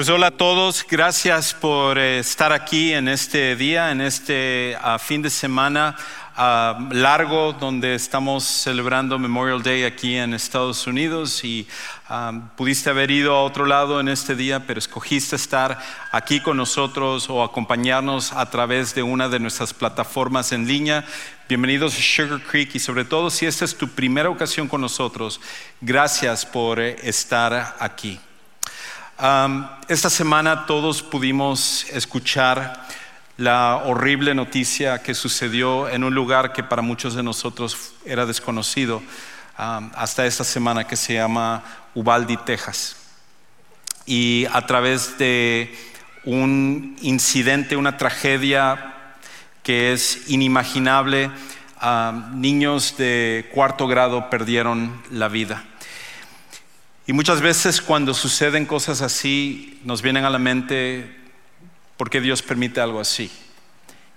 Pues hola a todos, gracias por eh, estar aquí en este día, en este ah, fin de semana ah, largo donde estamos celebrando Memorial Day aquí en Estados Unidos y ah, pudiste haber ido a otro lado en este día, pero escogiste estar aquí con nosotros o acompañarnos a través de una de nuestras plataformas en línea. Bienvenidos a Sugar Creek y sobre todo si esta es tu primera ocasión con nosotros, gracias por eh, estar aquí esta semana todos pudimos escuchar la horrible noticia que sucedió en un lugar que para muchos de nosotros era desconocido hasta esta semana que se llama Uvalde, Texas. Y a través de un incidente, una tragedia que es inimaginable, niños de cuarto grado perdieron la vida. Y muchas veces cuando suceden cosas así, nos vienen a la mente, ¿por qué Dios permite algo así?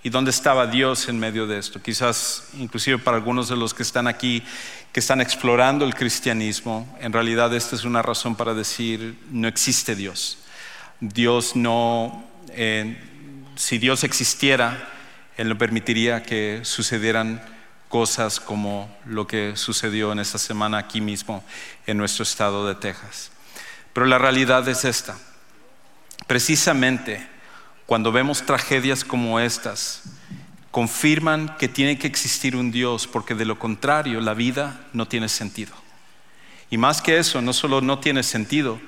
¿Y dónde estaba Dios en medio de esto? Quizás, inclusive para algunos de los que están aquí, que están explorando el cristianismo, en realidad esta es una razón para decir, no existe Dios. Dios no, eh, si Dios existiera, Él no permitiría que sucedieran cosas como lo que sucedió en esta semana aquí mismo en nuestro estado de Texas. Pero la realidad es esta. Precisamente cuando vemos tragedias como estas, confirman que tiene que existir un Dios, porque de lo contrario la vida no tiene sentido. Y más que eso, no solo no tiene sentido,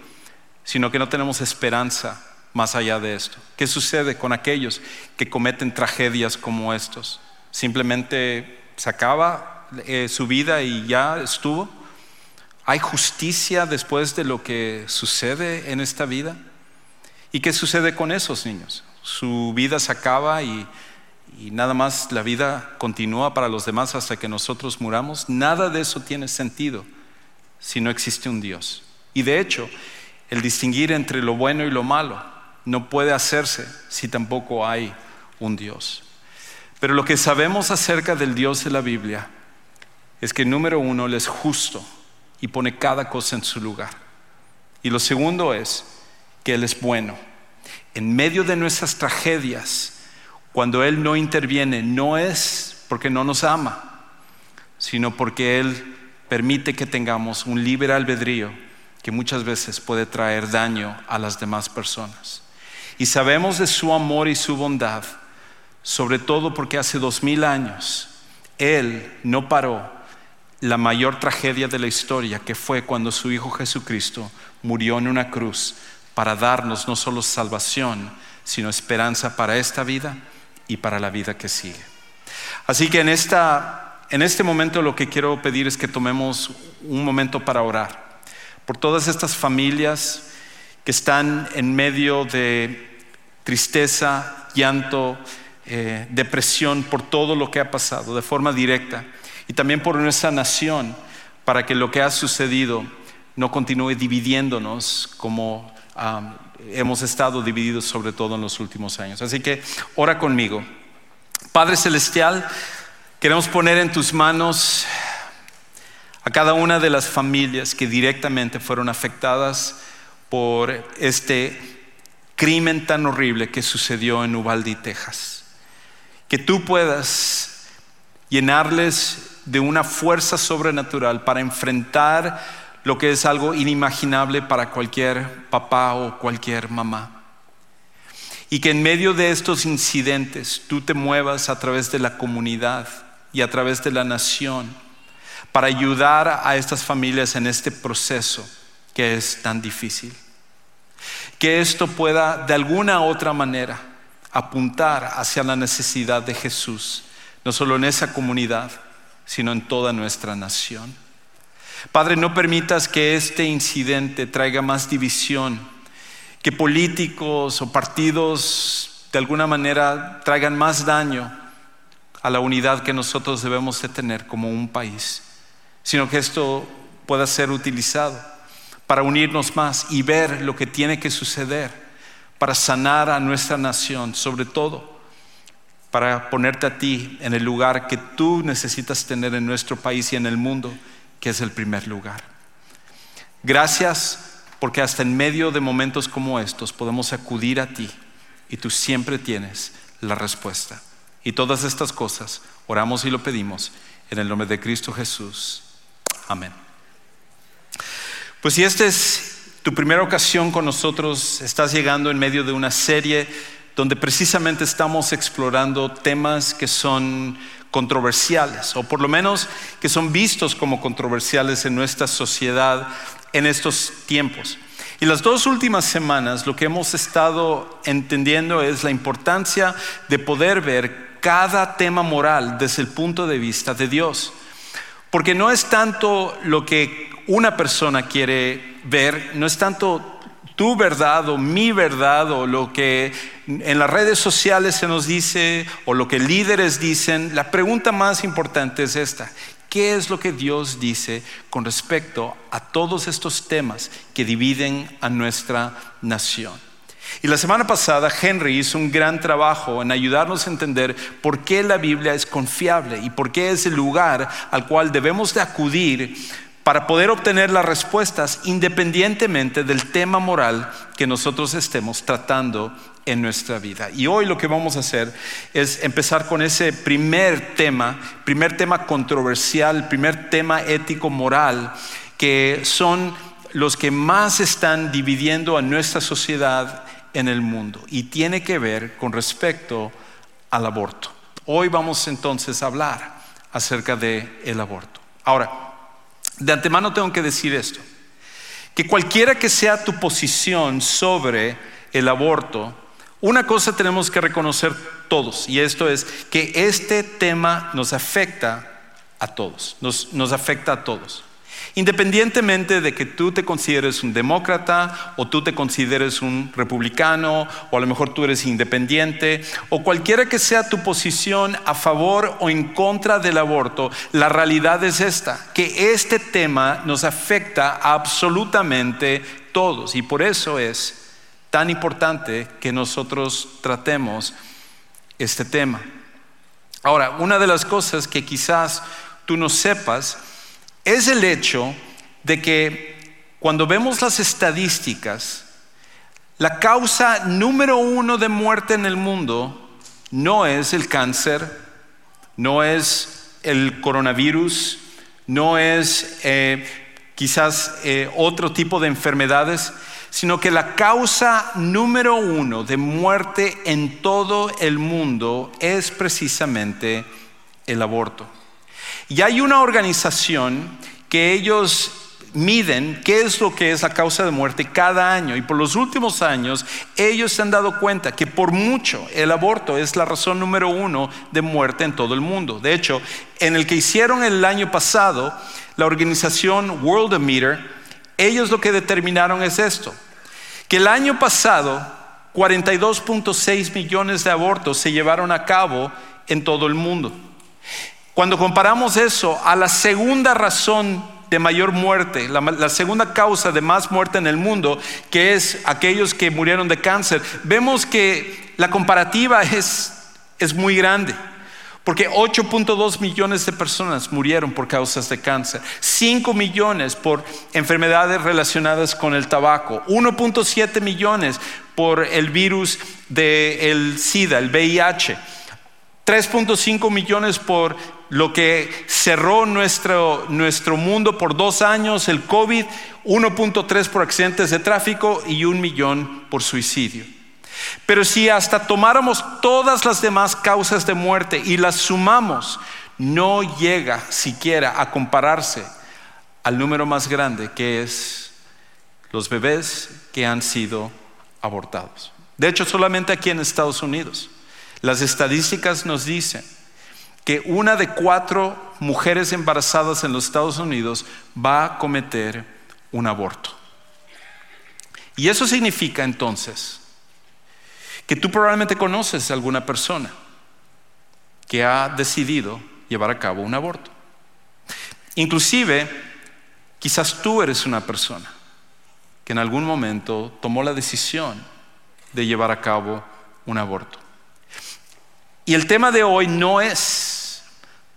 sino que no tenemos esperanza más allá de esto. ¿Qué sucede con aquellos que cometen tragedias como estos? Simplemente se acaba eh, su vida y ya estuvo. ¿Hay justicia después de lo que sucede en esta vida? ¿Y qué sucede con esos niños? Su vida se acaba y, y nada más la vida continúa para los demás hasta que nosotros muramos. Nada de eso tiene sentido si no existe un Dios. Y de hecho, el distinguir entre lo bueno y lo malo no puede hacerse si tampoco hay un Dios. Pero lo que sabemos acerca del Dios de la Biblia es que número uno, Él es justo y pone cada cosa en su lugar. Y lo segundo es que Él es bueno. En medio de nuestras tragedias, cuando Él no interviene, no es porque no nos ama, sino porque Él permite que tengamos un libre albedrío que muchas veces puede traer daño a las demás personas. Y sabemos de su amor y su bondad sobre todo porque hace dos mil años Él no paró la mayor tragedia de la historia, que fue cuando su Hijo Jesucristo murió en una cruz para darnos no solo salvación, sino esperanza para esta vida y para la vida que sigue. Así que en, esta, en este momento lo que quiero pedir es que tomemos un momento para orar por todas estas familias que están en medio de tristeza, llanto, eh, depresión por todo lo que ha pasado de forma directa y también por nuestra nación para que lo que ha sucedido no continúe dividiéndonos como hemos estado divididos sobre todo en los últimos años. Así que ora conmigo. Padre Celestial, queremos poner en tus manos a cada una de las familias que directamente fueron afectadas por este crimen tan horrible que sucedió en Uvalde, Texas que tú puedas llenarles de una fuerza sobrenatural para enfrentar lo que es algo inimaginable para cualquier papá o cualquier mamá. Y que en medio de estos incidentes tú te muevas a través de la comunidad y a través de la nación para ayudar a estas familias en este proceso que es tan difícil. Que esto pueda de alguna otra manera apuntar hacia la necesidad de Jesús, no solo en esa comunidad, sino en toda nuestra nación. Padre, no permitas que este incidente traiga más división, que políticos o partidos de alguna manera traigan más daño a la unidad que nosotros debemos de tener como un país, sino que esto pueda ser utilizado para unirnos más y ver lo que tiene que suceder para sanar a nuestra nación, sobre todo para ponerte a ti en el lugar que tú necesitas tener en nuestro país y en el mundo, que es el primer lugar. Gracias porque hasta en medio de momentos como estos podemos acudir a ti y tú siempre tienes la respuesta. Y todas estas cosas oramos y lo pedimos en el nombre de Cristo Jesús. Amén. Pues si esta es tu primera ocasión con nosotros, estás llegando en medio de una serie donde precisamente estamos explorando temas que son controversiales, o por lo menos que son vistos como controversiales en nuestra sociedad en estos tiempos. Y las dos últimas semanas lo que hemos estado entendiendo es la importancia de poder ver cada tema moral desde el punto de vista de Dios. Porque no es tanto lo que una persona quiere ver, no es tanto tu verdad o mi verdad o lo que en las redes sociales se nos dice o lo que líderes dicen, la pregunta más importante es esta. ¿Qué es lo que Dios dice con respecto a todos estos temas que dividen a nuestra nación? Y la semana pasada Henry hizo un gran trabajo en ayudarnos a entender por qué la Biblia es confiable y por qué es el lugar al cual debemos de acudir para poder obtener las respuestas independientemente del tema moral que nosotros estemos tratando en nuestra vida. Y hoy lo que vamos a hacer es empezar con ese primer tema, primer tema controversial, primer tema ético moral, que son los que más están dividiendo a nuestra sociedad en el mundo y tiene que ver con respecto al aborto. Hoy vamos entonces a hablar acerca del el aborto. Ahora, de antemano tengo que decir esto, que cualquiera que sea tu posición sobre el aborto, una cosa tenemos que reconocer todos, y esto es que este tema nos afecta a todos, nos, nos afecta a todos. Independientemente de que tú te consideres un demócrata o tú te consideres un republicano o a lo mejor tú eres independiente o cualquiera que sea tu posición a favor o en contra del aborto, la realidad es esta, que este tema nos afecta a absolutamente todos y por eso es tan importante que nosotros tratemos este tema. Ahora, una de las cosas que quizás tú no sepas es el hecho de que cuando vemos las estadísticas, la causa número uno de muerte en el mundo no es el cáncer, no es el coronavirus, no es eh, quizás eh, otro tipo de enfermedades, sino que la causa número uno de muerte en todo el mundo es precisamente el aborto. Y hay una organización que ellos miden qué es lo que es la causa de muerte cada año. Y por los últimos años ellos se han dado cuenta que por mucho el aborto es la razón número uno de muerte en todo el mundo. De hecho, en el que hicieron el año pasado, la organización World Meter, ellos lo que determinaron es esto, que el año pasado 42.6 millones de abortos se llevaron a cabo en todo el mundo. Cuando comparamos eso a la segunda razón de mayor muerte, la, segunda causa de más muerte en el mundo, que es aquellos que murieron de cáncer, vemos que la comparativa es, es muy grande. Porque 8.2 millones de personas murieron por causas de cáncer, 5 millones por enfermedades relacionadas con el tabaco, 1.7 millones por el virus del SIDA, el VIH, 3.5 millones por lo que cerró nuestro, nuestro mundo por dos años, el COVID, 1.3 por accidentes de tráfico y un millón por suicidio. Pero si hasta tomáramos todas las demás causas de muerte y las sumamos, no llega siquiera a compararse al número más grande que es los bebés que han sido abortados. De hecho, solamente aquí en Estados Unidos, las estadísticas nos dicen que una de cuatro mujeres embarazadas en los Estados Unidos va a cometer un aborto. Y eso significa entonces que tú probablemente conoces a alguna persona que ha decidido llevar a cabo un aborto. Inclusive, quizás tú eres una persona que en algún momento tomó la decisión de llevar a cabo un aborto. Y el tema de hoy no es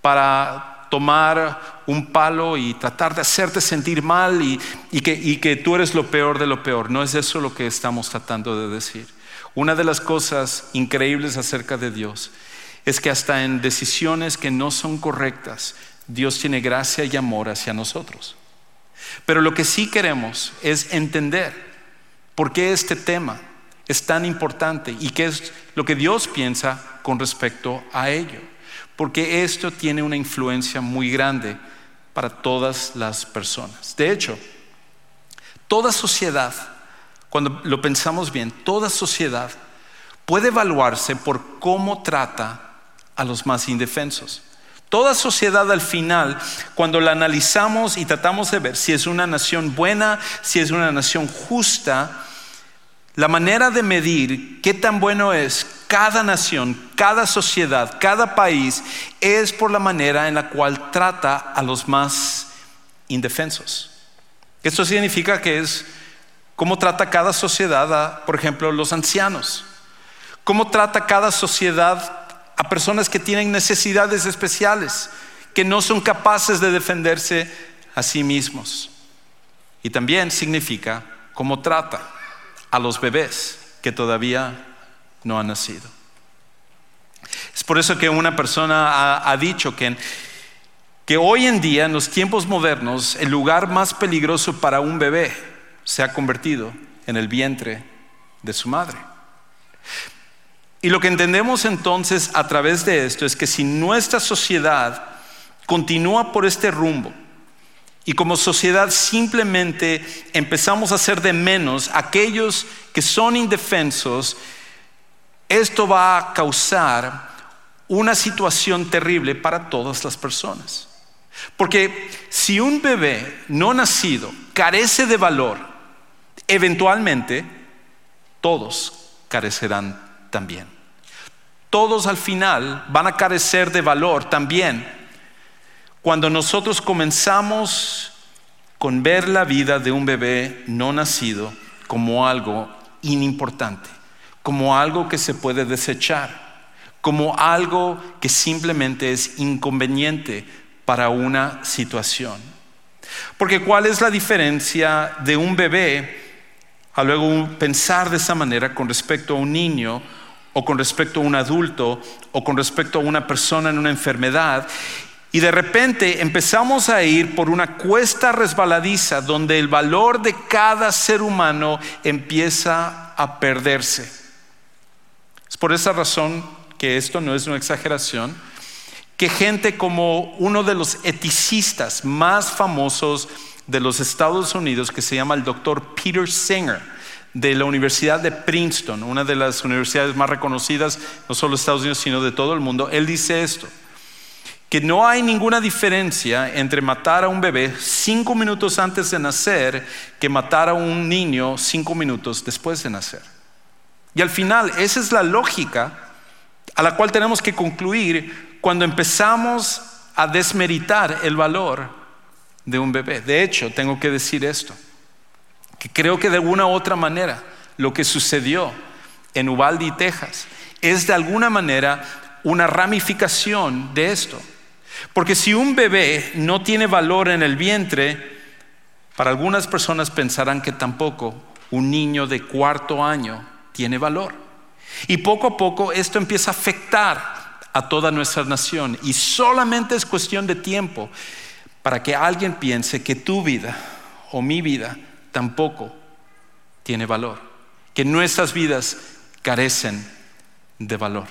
para tomar un palo y tratar de hacerte sentir mal y, que, que tú eres lo peor de lo peor. No es eso lo que estamos tratando de decir. Una de las cosas increíbles acerca de Dios es que hasta en decisiones que no son correctas, Dios tiene gracia y amor hacia nosotros. Pero lo que sí queremos es entender por qué este tema es tan importante y qué es lo que Dios piensa con respecto a ello. Porque esto tiene una influencia muy grande para todas las personas. De hecho, toda sociedad, cuando lo pensamos bien, toda sociedad puede evaluarse por cómo trata a los más indefensos. Toda sociedad al final, cuando la analizamos y tratamos de ver si es una nación buena, si es una nación justa, la manera de medir qué tan bueno es cada nación, cada sociedad, cada país, es por la manera en la cual trata a los más indefensos. Esto significa que es cómo trata cada sociedad a, por ejemplo, los ancianos. Cómo trata cada sociedad a personas que tienen necesidades especiales, que no son capaces de defenderse a sí mismos. Y también significa cómo trata a los bebés que todavía no han nacido. Es por eso que una persona ha, dicho que, que hoy en día, en los tiempos modernos, el lugar más peligroso para un bebé se ha convertido en el vientre de su madre. Y lo que entendemos entonces a través de esto es que si nuestra sociedad continúa por este rumbo y como sociedad simplemente empezamos a hacer de menos aquellos que son indefensos, esto va a causar una situación terrible para todas las personas. Porque si un bebé no nacido carece de valor, eventualmente todos carecerán también. Todos al final van a carecer de valor también cuando nosotros comenzamos con ver la vida de un bebé no nacido como algo inimportante, como algo que se puede desechar, como algo que simplemente es inconveniente para una situación. Porque ¿cuál es la diferencia de un bebé a luego pensar de esa manera con respecto a un niño o con respecto a un adulto o con respecto a una persona en una enfermedad. Y de repente empezamos a ir por una cuesta resbaladiza donde el valor de cada ser humano empieza a perderse. Es por esa razón que esto no es una exageración, que gente como uno de los eticistas más famosos de los Estados Unidos, que se llama el doctor Peter Singer, de la Universidad de Princeton, una de las universidades más reconocidas, no solo de Estados Unidos, sino de todo el mundo, él dice esto, que no hay ninguna diferencia entre matar a un bebé cinco minutos antes de nacer que matar a un niño cinco minutos después de nacer. Y al final, esa es la lógica a la cual tenemos que concluir cuando empezamos a desmeritar el valor de un bebé. De hecho, tengo que decir esto que creo que de alguna u otra manera lo que sucedió en Uvalde, Texas, es de alguna manera una ramificación de esto. Porque si un bebé no tiene valor en el vientre, para algunas personas pensarán que tampoco un niño de cuarto año tiene valor. Y poco a poco esto empieza a afectar a toda nuestra nación. Y solamente es cuestión de tiempo para que alguien piense que tu vida o mi vida tampoco tiene valor, que nuestras vidas carecen de valor.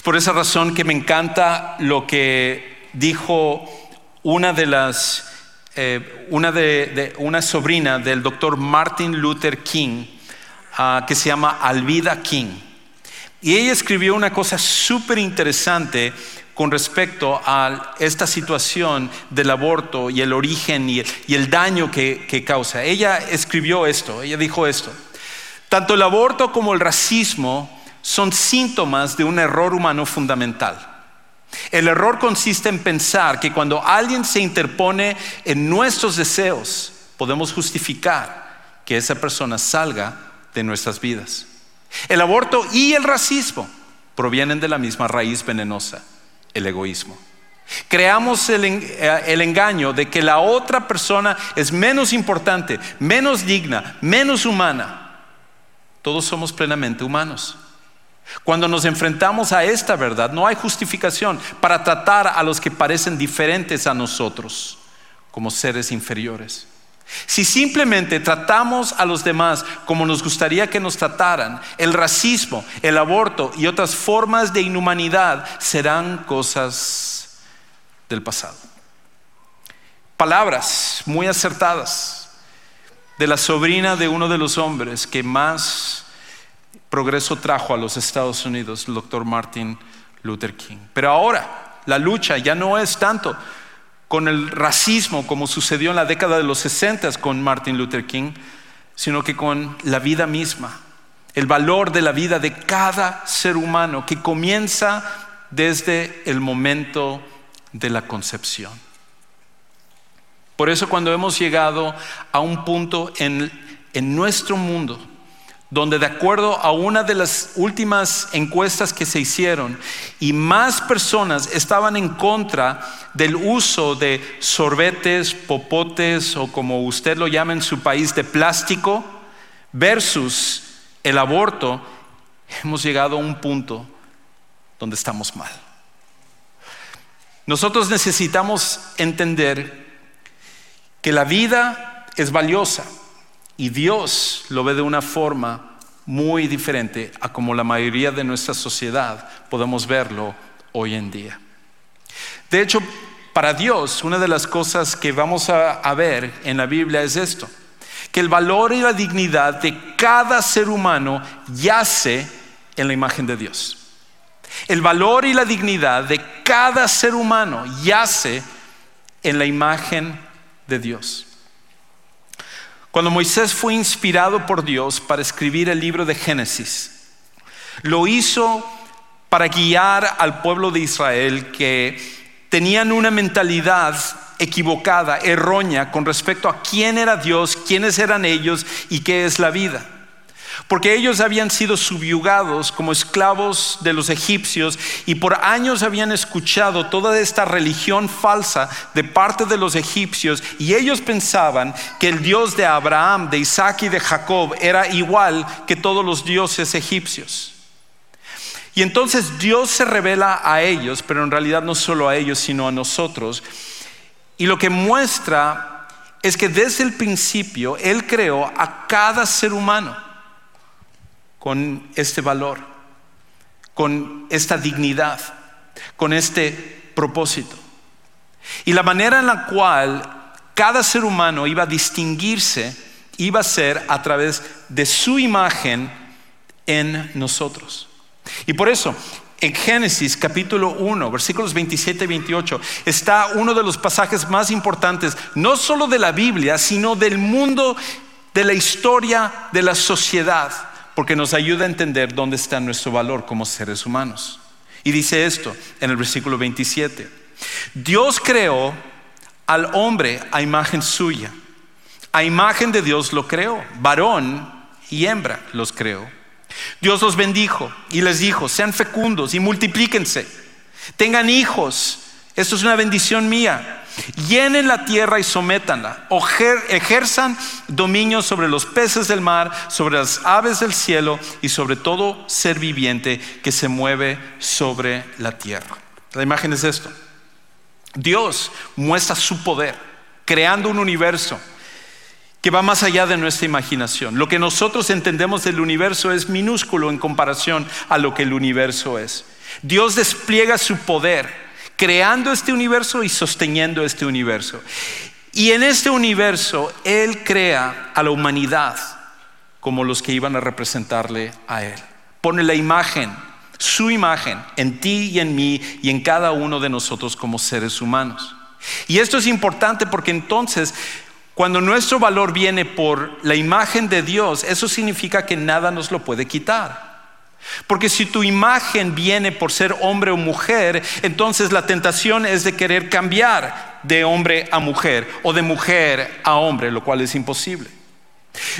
Es por esa razón que me encanta lo que dijo una de las, eh, una, de, una sobrina del doctor Martin Luther King, ah, que se llama Alvida King. Y ella escribió una cosa súper interesante con respecto a esta situación del aborto y el origen y el, daño que, que causa. Ella escribió esto, ella dijo esto. Tanto el aborto como el racismo son síntomas de un error humano fundamental. El error consiste en pensar que cuando alguien se interpone en nuestros deseos, podemos justificar que esa persona salga de nuestras vidas. El aborto y el racismo provienen de la misma raíz venenosa el egoísmo. Creamos el, eh, el, engaño de que la otra persona es menos importante, menos digna, menos humana. Todos somos plenamente humanos. Cuando nos enfrentamos a esta verdad, no hay justificación para tratar a los que parecen diferentes a nosotros como seres inferiores. Si simplemente tratamos a los demás como nos gustaría que nos trataran, el racismo, el aborto y otras formas de inhumanidad serán cosas del pasado. Palabras muy acertadas de la sobrina de uno de los hombres que más progreso trajo a los Estados Unidos, el doctor Martin Luther King. Pero ahora la lucha ya no es tanto con el racismo como sucedió en la década de los 60 con Martin Luther King, sino que con la vida misma, el valor de la vida de cada ser humano que comienza desde el momento de la concepción. Por eso cuando hemos llegado a un punto en, en nuestro mundo donde de acuerdo a una de las últimas encuestas que se hicieron, y más personas estaban en contra del uso de sorbetes, popotes o como usted lo llama en su país, de plástico, versus el aborto, hemos llegado a un punto donde estamos mal. Nosotros necesitamos entender que la vida es valiosa y Dios lo ve de una forma muy diferente a como la mayoría de nuestra sociedad podemos verlo hoy en día. De hecho, para Dios, una de las cosas que vamos a, ver en la Biblia es esto, que el valor y la dignidad de cada ser humano yace en la imagen de Dios. El valor y la dignidad de cada ser humano yace en la imagen de Dios. Cuando Moisés fue inspirado por Dios para escribir el libro de Génesis, lo hizo para guiar al pueblo de Israel que tenían una mentalidad equivocada, errónea con respecto a quién era Dios, quiénes eran ellos y qué es la vida porque ellos habían sido subyugados como esclavos de los egipcios y por años habían escuchado toda esta religión falsa de parte de los egipcios y ellos pensaban que el Dios de Abraham, de Isaac y de Jacob era igual que todos los dioses egipcios. Y entonces Dios se revela a ellos, pero en realidad no solo a ellos, sino a nosotros. Y lo que muestra es que desde el principio Él creó a cada ser humano con este valor, con esta dignidad, con este propósito. Y la manera en la cual cada ser humano iba a distinguirse iba a ser a través de su imagen en nosotros. Y por eso, en Génesis capítulo 1, versículos 27 y 28, está uno de los pasajes más importantes, no solo de la Biblia, sino del mundo, de la historia, de la sociedad porque nos ayuda a entender dónde está nuestro valor como seres humanos. Y dice esto en el versículo 27. Dios creó al hombre a imagen suya. A imagen de Dios lo creó. Varón y hembra los creó. Dios los bendijo y les dijo, sean fecundos y multiplíquense. Tengan hijos. Esto es una bendición mía llenen la tierra y sométanla, ejerzan dominio sobre los peces del mar, sobre las aves del cielo y sobre todo ser viviente que se mueve sobre la tierra. La imagen es esto. Dios muestra su poder creando un universo que va más allá de nuestra imaginación. Lo que nosotros entendemos del universo es minúsculo en comparación a lo que el universo es. Dios despliega su poder creando este universo y sosteniendo este universo. Y en este universo Él crea a la humanidad como los que iban a representarle a Él. Pone la imagen, su imagen, en ti y en mí y en cada uno de nosotros como seres humanos. Y esto es importante porque entonces cuando nuestro valor viene por la imagen de Dios, eso significa que nada nos lo puede quitar. Porque si tu imagen viene por ser hombre o mujer, entonces la tentación es de querer cambiar de hombre a mujer o de mujer a hombre, lo cual es imposible.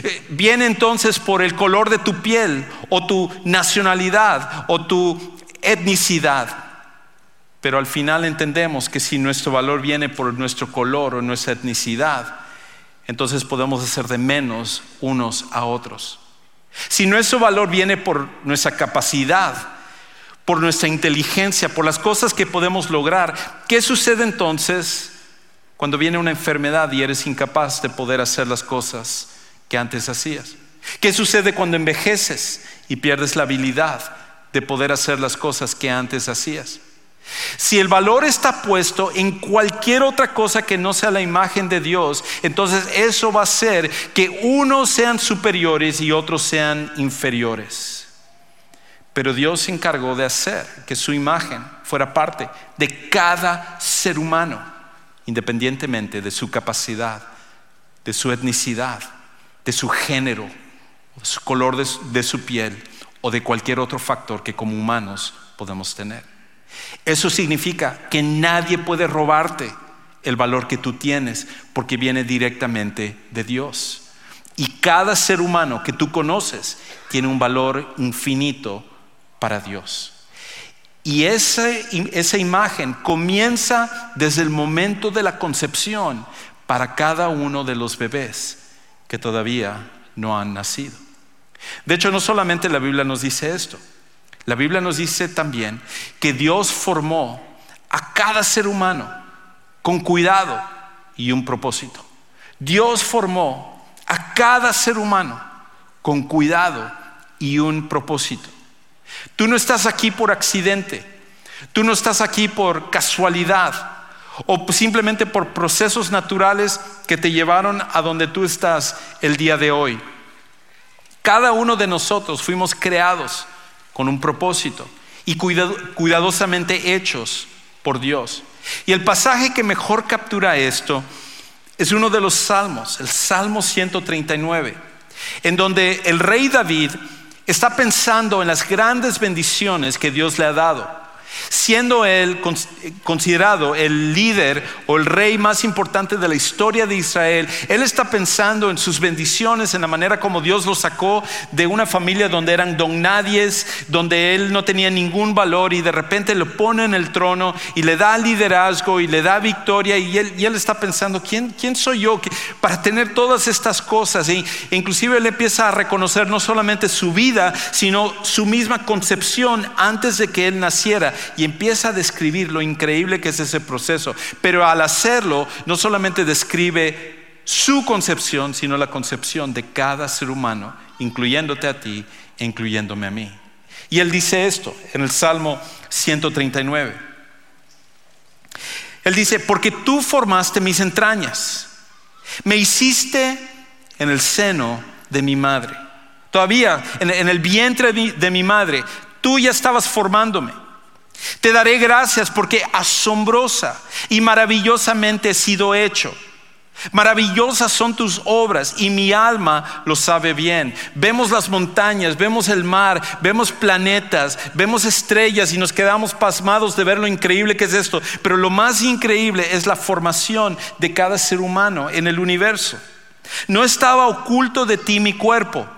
Eh, viene entonces por el color de tu piel o tu nacionalidad o tu etnicidad. Pero al final entendemos que si nuestro valor viene por nuestro color o nuestra etnicidad, entonces podemos hacer de menos unos a otros. Si nuestro valor viene por nuestra capacidad, por nuestra inteligencia, por las cosas que podemos lograr, ¿qué sucede entonces cuando viene una enfermedad y eres incapaz de poder hacer las cosas que antes hacías? ¿Qué sucede cuando envejeces y pierdes la habilidad de poder hacer las cosas que antes hacías? Si el valor está puesto en cualquier otra cosa que no sea la imagen de Dios, entonces eso va a hacer que unos sean superiores y otros sean inferiores. Pero Dios se encargó de hacer que su imagen fuera parte de cada ser humano, independientemente de su capacidad, de su etnicidad, de su género, de su color de su, piel o de cualquier otro factor que como humanos podemos tener. Eso significa que nadie puede robarte el valor que tú tienes porque viene directamente de Dios. Y cada ser humano que tú conoces tiene un valor infinito para Dios. Y esa, esa imagen comienza desde el momento de la concepción para cada uno de los bebés que todavía no han nacido. De hecho, no solamente la Biblia nos dice esto, la Biblia nos dice también que Dios formó a cada ser humano con cuidado y un propósito. Dios formó a cada ser humano con cuidado y un propósito. Tú no estás aquí por accidente, tú no estás aquí por casualidad o simplemente por procesos naturales que te llevaron a donde tú estás el día de hoy. Cada uno de nosotros fuimos creados con un propósito y cuidadosamente hechos por Dios. Y el pasaje que mejor captura esto es uno de los salmos, el Salmo 139, en donde el rey David está pensando en las grandes bendiciones que Dios le ha dado siendo él considerado el líder o el rey más importante de la historia de Israel, él está pensando en sus bendiciones, en la manera como Dios lo sacó de una familia donde eran don nadies, donde él no tenía ningún valor y de repente lo pone en el trono y le da liderazgo y le da victoria y él, está pensando, ¿quién, ¿quién soy yo para tener todas estas cosas? E inclusive él empieza a reconocer no solamente su vida, sino su misma concepción antes de que él naciera y empieza a describir lo increíble que es ese proceso. Pero al hacerlo, no solamente describe su concepción, sino la concepción de cada ser humano, incluyéndote a ti e incluyéndome a mí. Y él dice esto en el Salmo 139. Él dice, porque tú formaste mis entrañas, me hiciste en el seno de mi madre. Todavía en, el vientre de mi madre, tú ya estabas formándome. Te daré gracias porque asombrosa y maravillosamente he sido hecho. Maravillosas son tus obras y mi alma lo sabe bien. Vemos las montañas, vemos el mar, vemos planetas, vemos estrellas y nos quedamos pasmados de ver lo increíble que es esto. Pero lo más increíble es la formación de cada ser humano en el universo. No estaba oculto de ti mi cuerpo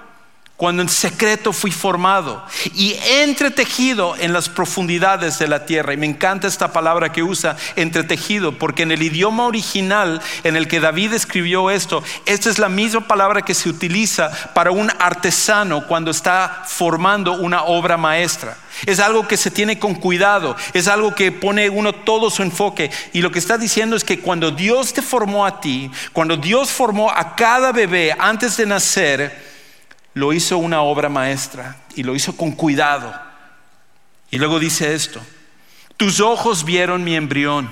cuando en secreto fui formado y entretejido en las profundidades de la tierra. Y me encanta esta palabra que usa entretejido, porque en el idioma original en el que David escribió esto, esta es la misma palabra que se utiliza para un artesano cuando está formando una obra maestra. Es algo que se tiene con cuidado, es algo que pone uno todo su enfoque. Y lo que está diciendo es que cuando Dios te formó a ti, cuando Dios formó a cada bebé antes de nacer, lo hizo una obra maestra y lo hizo con cuidado. Y luego dice esto, tus ojos vieron mi embrión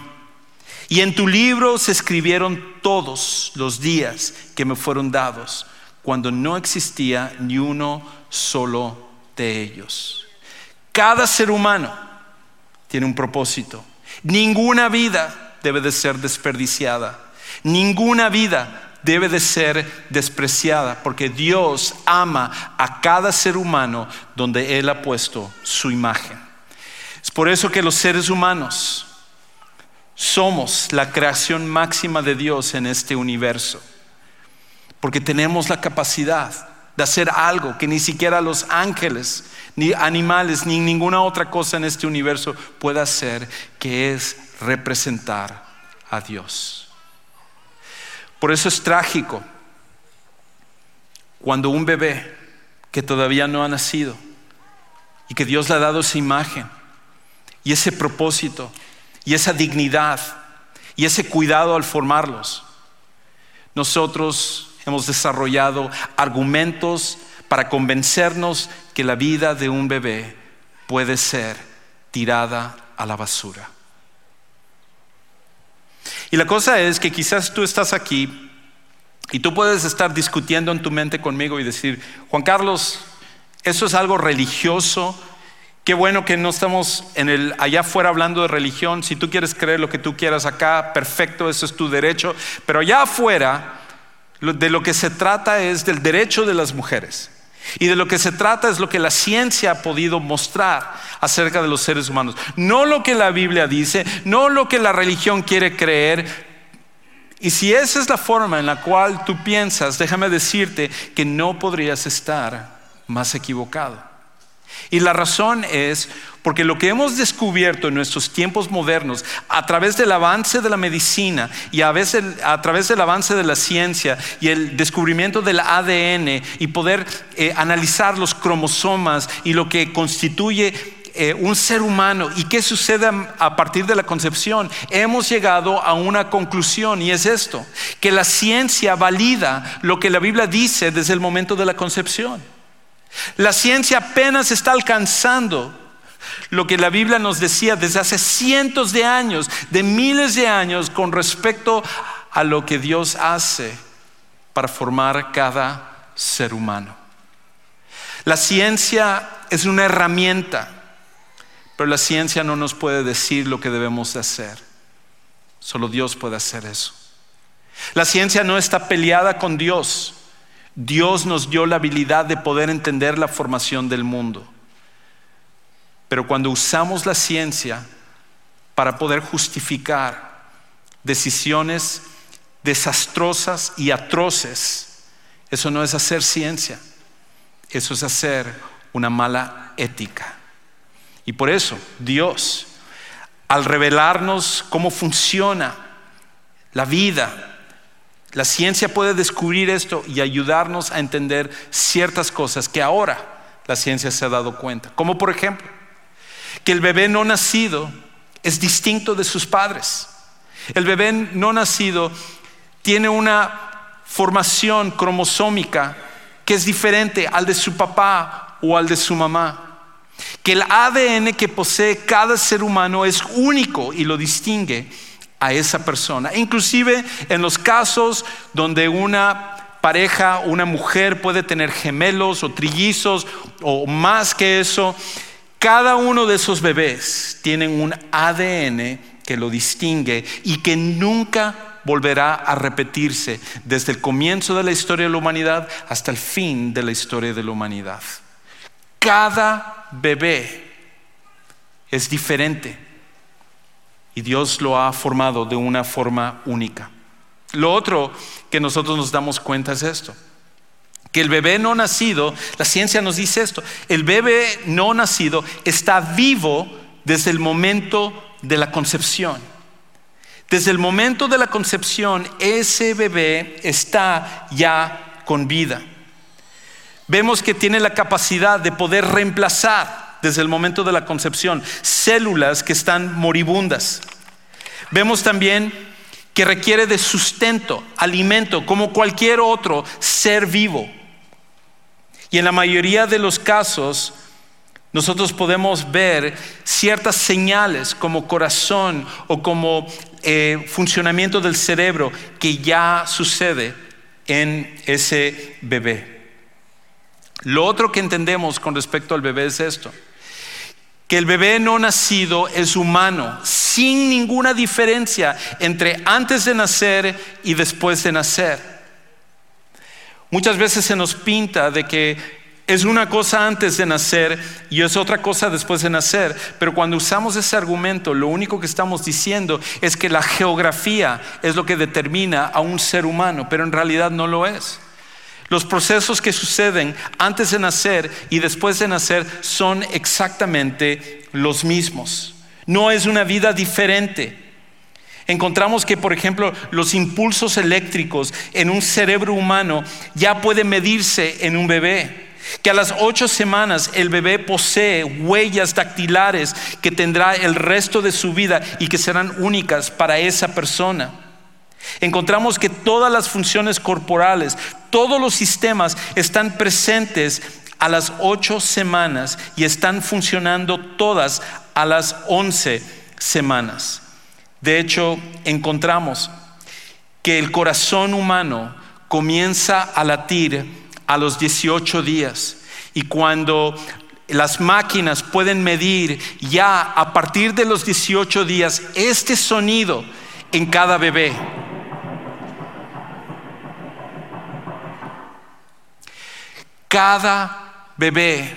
y en tu libro se escribieron todos los días que me fueron dados cuando no existía ni uno solo de ellos. Cada ser humano tiene un propósito. Ninguna vida debe de ser desperdiciada. Ninguna vida debe de ser despreciada porque Dios ama a cada ser humano donde Él ha puesto su imagen. Es por eso que los seres humanos somos la creación máxima de Dios en este universo, porque tenemos la capacidad de hacer algo que ni siquiera los ángeles, ni animales, ni ninguna otra cosa en este universo pueda hacer, que es representar a Dios. Por eso es trágico cuando un bebé que todavía no ha nacido y que Dios le ha dado esa imagen y ese propósito y esa dignidad y ese cuidado al formarlos, nosotros hemos desarrollado argumentos para convencernos que la vida de un bebé puede ser tirada a la basura. Y la cosa es que quizás tú estás aquí y tú puedes estar discutiendo en tu mente conmigo y decir, Juan Carlos, eso es algo religioso. Qué bueno que no estamos en el allá afuera hablando de religión. Si tú quieres creer lo que tú quieras acá, perfecto, eso es tu derecho. Pero allá afuera de lo que se trata es del derecho de las mujeres. Y de lo que se trata es lo que la ciencia ha podido mostrar acerca de los seres humanos. No lo que la Biblia dice, no lo que la religión quiere creer. Y si esa es la forma en la cual tú piensas, déjame decirte que no podrías estar más equivocado. Y la razón es porque lo que hemos descubierto en nuestros tiempos modernos, a través del avance de la medicina y a, través del avance de la ciencia y el descubrimiento del ADN y poder eh, analizar los cromosomas y lo que constituye eh, un ser humano y qué sucede a partir de la concepción, hemos llegado a una conclusión y es esto, que la ciencia valida lo que la Biblia dice desde el momento de la concepción. La ciencia apenas está alcanzando lo que la Biblia nos decía desde hace cientos de años, de miles de años, con respecto a lo que Dios hace para formar cada ser humano. La ciencia es una herramienta, pero la ciencia no nos puede decir lo que debemos de hacer. Solo Dios puede hacer eso. La ciencia no está peleada con Dios. Dios nos dio la habilidad de poder entender la formación del mundo. Pero cuando usamos la ciencia para poder justificar decisiones desastrosas y atroces, eso no es hacer ciencia, eso es hacer una mala ética. Y por eso Dios, al revelarnos cómo funciona la vida, la ciencia puede descubrir esto y ayudarnos a entender ciertas cosas que ahora la ciencia se ha dado cuenta. Como por ejemplo, que el bebé no nacido es distinto de sus padres. El bebé no nacido tiene una formación cromosómica que es diferente al de su papá o al de su mamá. Que el ADN que posee cada ser humano es único y lo distingue a esa persona. Inclusive en los casos donde una pareja, una mujer puede tener gemelos o trillizos o más que eso, cada uno de esos bebés tienen un ADN que lo distingue y que nunca volverá a repetirse desde el comienzo de la historia de la humanidad hasta el fin de la historia de la humanidad. Cada bebé es diferente y Dios lo ha formado de una forma única. Lo otro que nosotros nos damos cuenta es esto, que el bebé no nacido, la ciencia nos dice esto, el bebé no nacido está vivo desde el momento de la concepción. Desde el momento de la concepción, ese bebé está ya con vida. Vemos que tiene la capacidad de poder reemplazar desde el momento de la concepción, células que están moribundas. Vemos también que requiere de sustento, alimento, como cualquier otro ser vivo. Y en la mayoría de los casos, nosotros podemos ver ciertas señales como corazón o como eh, funcionamiento del cerebro que ya sucede en ese bebé. Lo otro que entendemos con respecto al bebé es esto que el bebé no nacido es humano, sin ninguna diferencia entre antes de nacer y después de nacer. Muchas veces se nos pinta de que es una cosa antes de nacer y es otra cosa después de nacer, pero cuando usamos ese argumento, lo único que estamos diciendo es que la geografía es lo que determina a un ser humano, pero en realidad no lo es. Los procesos que suceden antes de nacer y después de nacer son exactamente los mismos. No es una vida diferente. Encontramos que, por ejemplo, los impulsos eléctricos en un cerebro humano ya pueden medirse en un bebé. Que a las ocho semanas el bebé posee huellas dactilares que tendrá el resto de su vida y que serán únicas para esa persona. Encontramos que todas las funciones corporales, todos los sistemas están presentes a las ocho semanas y están funcionando todas a las once semanas. De hecho, encontramos que el corazón humano comienza a latir a los 18 días y cuando las máquinas pueden medir ya a partir de los 18 días este sonido en cada bebé. Cada bebé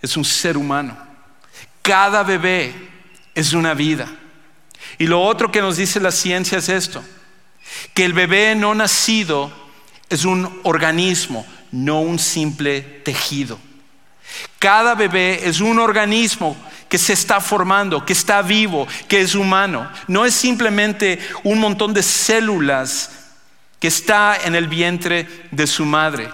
es un ser humano. Cada bebé es una vida. Y lo otro que nos dice la ciencia es esto, que el bebé no nacido es un organismo, no un simple tejido. Cada bebé es un organismo que se está formando, que está vivo, que es humano. No es simplemente un montón de células que está en el vientre de su madre.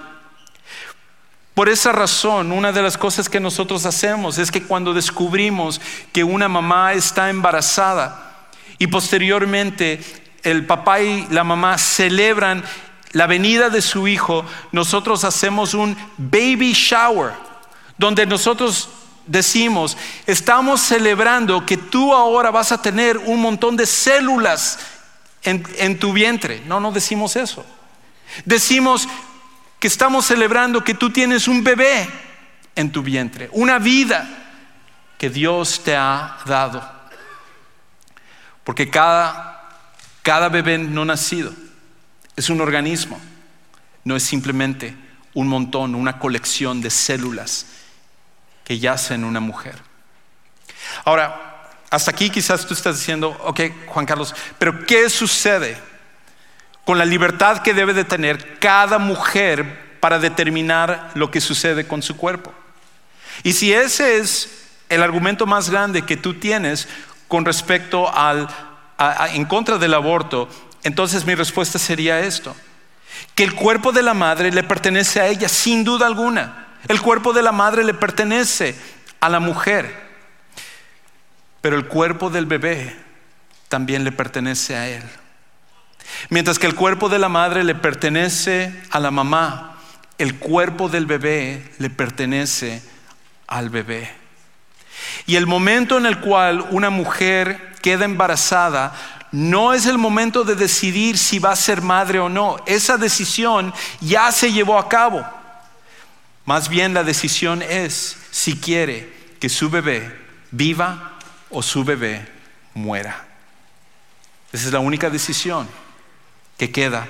Por esa razón, una de las cosas que nosotros hacemos es que cuando descubrimos que una mamá está embarazada y posteriormente el papá y la mamá celebran la venida de su hijo, nosotros hacemos un baby shower, donde nosotros decimos, estamos celebrando que tú ahora vas a tener un montón de células en, en tu vientre. No, no decimos eso. Decimos, que estamos celebrando que tú tienes un bebé en tu vientre, una vida que Dios te ha dado. Porque cada, cada bebé no nacido es un organismo, no es simplemente un montón, una colección de células que yacen en una mujer. Ahora, hasta aquí quizás tú estás diciendo, ok, Juan Carlos, pero ¿qué sucede con la libertad que debe de tener cada mujer para determinar lo que sucede con su cuerpo. Y si ese es el argumento más grande que tú tienes con respecto al en contra del aborto, entonces mi respuesta sería esto: que el cuerpo de la madre le pertenece a ella sin duda alguna. El cuerpo de la madre le pertenece a la mujer. Pero el cuerpo del bebé también le pertenece a él. Mientras que el cuerpo de la madre le pertenece a la mamá, el cuerpo del bebé le pertenece al bebé. Y el momento en el cual una mujer queda embarazada no es el momento de decidir si va a ser madre o no. Esa decisión ya se llevó a cabo. Más bien la decisión es si quiere que su bebé viva o su bebé muera. Esa es la única decisión que queda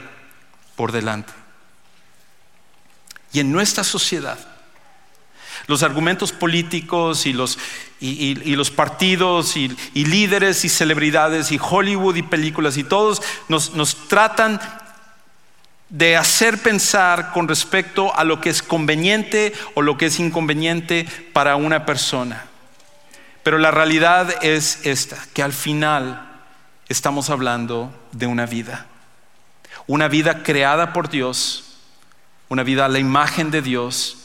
por delante. Y en nuestra sociedad, los argumentos políticos y los, y, los partidos y, líderes y celebridades y Hollywood y películas y todos nos, nos tratan de hacer pensar con respecto a lo que es conveniente o lo que es inconveniente para una persona. Pero la realidad es esta, que al final estamos hablando de una vida una vida creada por Dios, una vida a la imagen de Dios,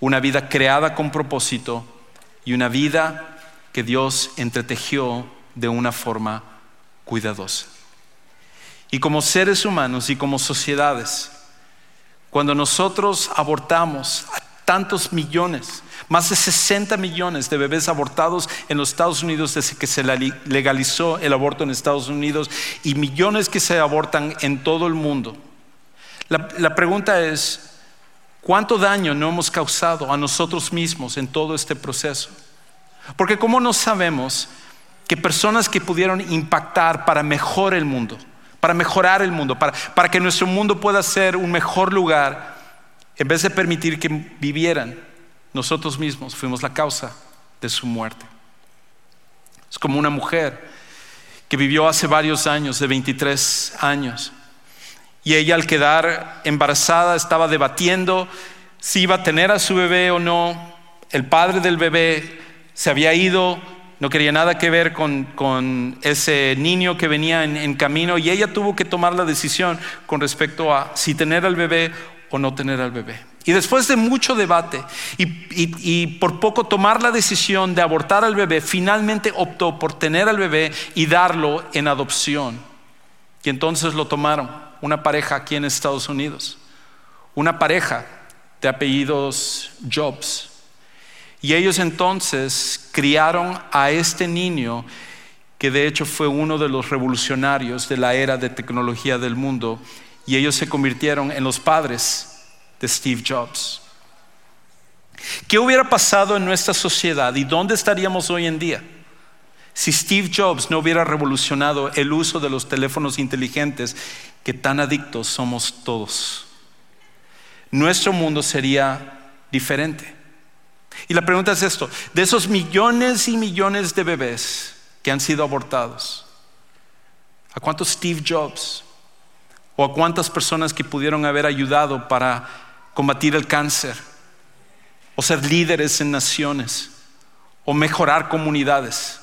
una vida creada con propósito y una vida que Dios entretejió de una forma cuidadosa. Y como seres humanos y como sociedades, cuando nosotros abortamos a tantos millones, más de 60 millones de bebés abortados en los Estados Unidos desde que se legalizó el aborto en Estados Unidos y millones que se abortan en todo el mundo. La, la pregunta es, ¿cuánto daño no hemos causado a nosotros mismos en todo este proceso? Porque ¿cómo no sabemos que personas que pudieron impactar para mejorar el mundo, para mejorar el mundo, para, para que nuestro mundo pueda ser un mejor lugar, en vez de permitir que vivieran, nosotros mismos fuimos la causa de su muerte. Es como una mujer que vivió hace varios años, de 23 años, Y ella al quedar embarazada estaba debatiendo si iba a tener a su bebé o no. El padre del bebé se había ido, no quería nada que ver con, ese niño que venía en, camino y ella tuvo que tomar la decisión con respecto a si tener al bebé o no tener al bebé. Y después de mucho debate y, por poco tomar la decisión de abortar al bebé, finalmente optó por tener al bebé y darlo en adopción. Y entonces lo tomaron, una pareja aquí en Estados Unidos, una pareja de apellidos Jobs. Y ellos entonces criaron a este niño que de hecho fue uno de los revolucionarios de la era de tecnología del mundo, y ellos se convirtieron en los padres de Steve Jobs. ¿Qué hubiera pasado en nuestra sociedad y dónde estaríamos hoy en día si Steve Jobs no hubiera revolucionado el uso de los teléfonos inteligentes que tan adictos somos todos? Nuestro mundo sería diferente. Y la pregunta es esto, de esos millones y millones de bebés que han sido abortados, ¿a cuántos Steve Jobs o a cuántas personas que pudieron haber ayudado para combatir el cáncer o ser líderes en naciones o mejorar comunidades?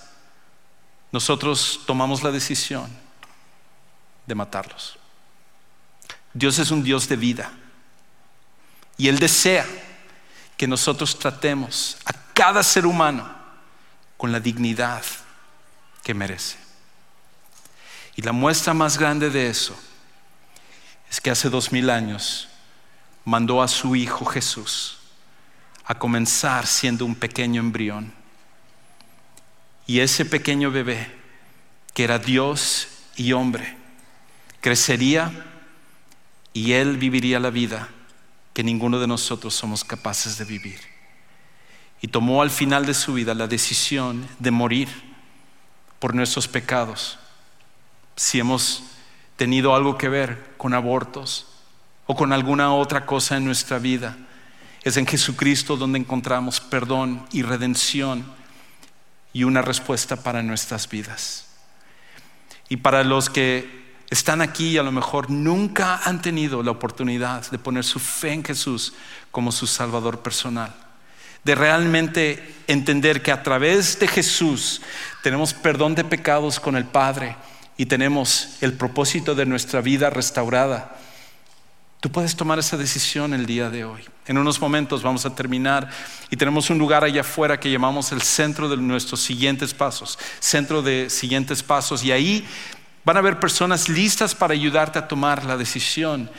Nosotros tomamos la decisión de matarlos. Dios es un Dios de vida y Él desea que nosotros tratemos a cada ser humano con la dignidad que merece. Y la muestra más grande de eso es que hace dos mil años mandó a su Hijo Jesús a comenzar siendo un pequeño embrión. Y ese pequeño bebé, que era Dios y hombre, crecería y él viviría la vida que ninguno de nosotros somos capaces de vivir. Y tomó al final de su vida la decisión de morir por nuestros pecados. Si hemos tenido algo que ver con abortos o con alguna otra cosa en nuestra vida, es en Jesucristo donde encontramos perdón y redención y una respuesta para nuestras vidas. Y para los que están aquí y a lo mejor nunca han tenido la oportunidad de poner su fe en Jesús como su Salvador personal. De realmente entender que a través de Jesús tenemos perdón de pecados con el Padre y tenemos el propósito de nuestra vida restaurada. Tú puedes tomar esa decisión el día de hoy. En unos momentos vamos a terminar y tenemos un lugar allá afuera que llamamos el centro de nuestros siguientes pasos, centro de siguientes pasos. Y ahí Van a haber personas listas para ayudarte a tomar la decisión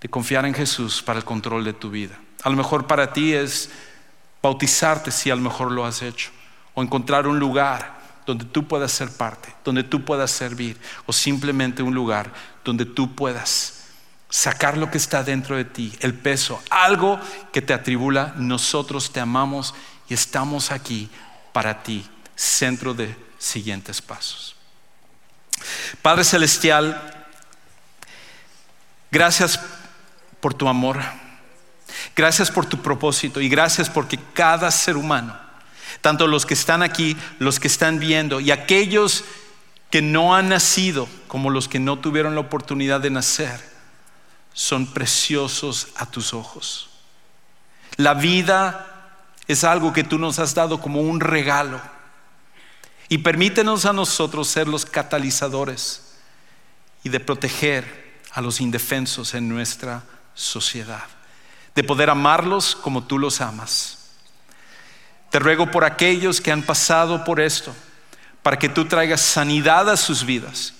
de confiar en Jesús para el control de tu vida. A lo mejor para ti es bautizarte si a lo mejor lo has hecho, o encontrar un lugar donde tú puedas ser parte, donde tú puedas servir, o simplemente un lugar donde tú puedas sacar lo que está dentro de ti, el peso, algo que te atribula. Nosotros te amamos y estamos aquí para ti, centro de siguientes pasos. Padre Celestial, gracias por tu amor, gracias por tu propósito y gracias porque cada ser humano, tanto los que están aquí, los que están viendo y aquellos que no han nacido como los que no tuvieron la oportunidad de nacer, son preciosos a tus ojos. La vida es algo que tú nos has dado como un regalo y permítenos a nosotros ser los catalizadores y de proteger a los indefensos en nuestra sociedad, de poder amarlos como tú los amas. Te ruego por aquellos que han pasado por esto, para que tú traigas sanidad a sus vidas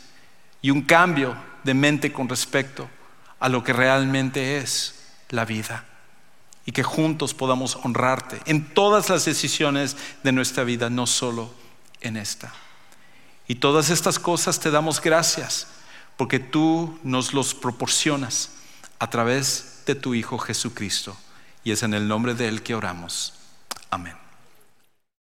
y un cambio de mente con respecto a lo que realmente es la vida. Y que juntos podamos honrarte en todas las decisiones de nuestra vida, no solo en esta. Y todas estas cosas te damos gracias porque tú nos los proporcionas a través de tu Hijo Jesucristo. Y es en el nombre de Él que oramos. Amén.